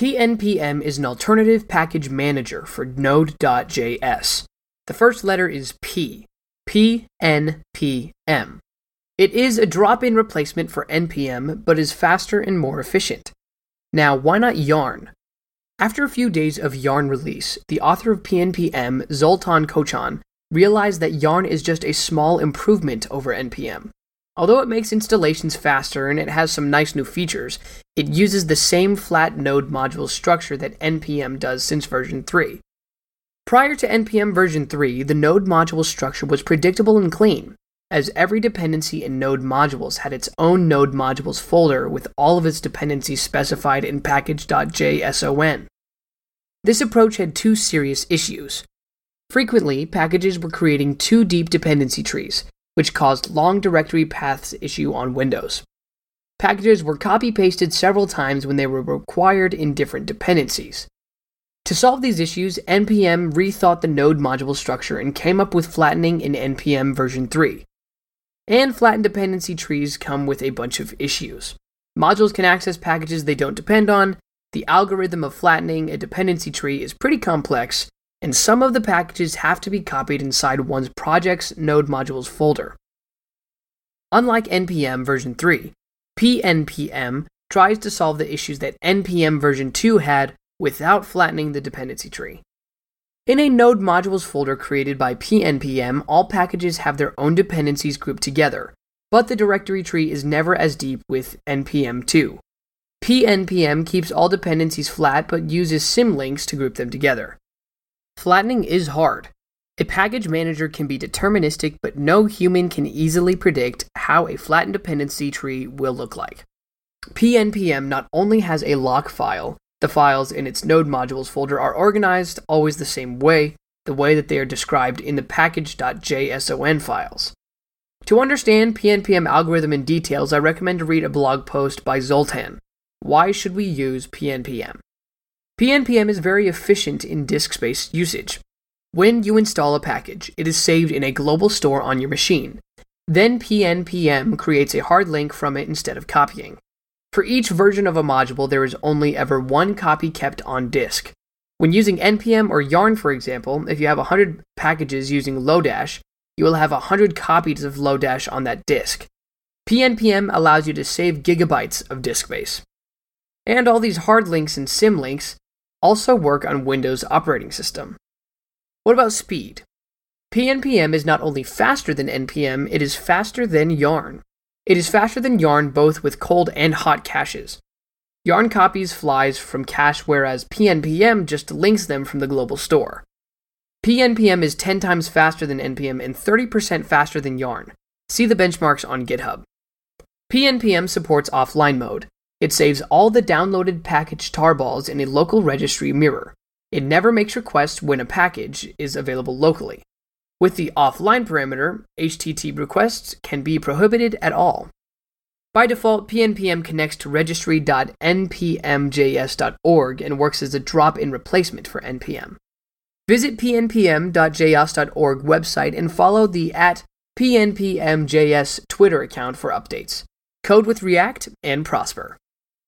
PNPM is an alternative package manager for Node.js. The first letter is P. PNPM. It is a drop in replacement for NPM, but is faster and more efficient. Now, why not Yarn? After a few days of Yarn release, the author of PNPM, Zoltan Kochan, realized that Yarn is just a small improvement over NPM. Although it makes installations faster and it has some nice new features, it uses the same flat node module structure that NPM does since version 3. Prior to NPM version 3, the node module structure was predictable and clean, as every dependency in node modules had its own node modules folder with all of its dependencies specified in package.json. This approach had two serious issues. Frequently, packages were creating too deep dependency trees, which caused long directory paths issue on Windows. Packages were copy pasted several times when they were required in different dependencies. To solve these issues, NPM rethought the node module structure and came up with flattening in NPM version 3. And flattened dependency trees come with a bunch of issues. Modules can access packages they don't depend on, the algorithm of flattening a dependency tree is pretty complex, and some of the packages have to be copied inside one's project's node modules folder. Unlike NPM version 3, PNPM tries to solve the issues that NPM version 2 had without flattening the dependency tree. In a node modules folder created by PNPM, all packages have their own dependencies grouped together, but the directory tree is never as deep with NPM 2. PNPM keeps all dependencies flat but uses symlinks to group them together. Flattening is hard. A package manager can be deterministic, but no human can easily predict how a flattened dependency tree will look like. PNPM not only has a lock file, the files in its node modules folder are organized always the same way, the way that they are described in the package.json files. To understand PNPM algorithm in details, I recommend to read a blog post by Zoltan. Why should we use PNPM? PNPM is very efficient in disk space usage. When you install a package, it is saved in a global store on your machine. Then PNPM creates a hard link from it instead of copying. For each version of a module, there is only ever one copy kept on disk. When using NPM or Yarn, for example, if you have 100 packages using Lodash, you will have 100 copies of Lodash on that disk. PNPM allows you to save gigabytes of disk space. And all these hard links and symlinks also work on Windows operating system. What about speed? PNPM is not only faster than NPM, it is faster than Yarn. It is faster than Yarn both with cold and hot caches. Yarn copies flies from cache, whereas PNPM just links them from the global store. PNPM is 10 times faster than NPM and 30% faster than Yarn. See the benchmarks on GitHub. PNPM supports offline mode, it saves all the downloaded package tarballs in a local registry mirror. It never makes requests when a package is available locally. With the offline parameter, HTTP requests can be prohibited at all. By default, PNPM connects to registry.npmjs.org and works as a drop in replacement for NPM. Visit pnpm.js.org website and follow the at pnpmjs Twitter account for updates. Code with React and prosper.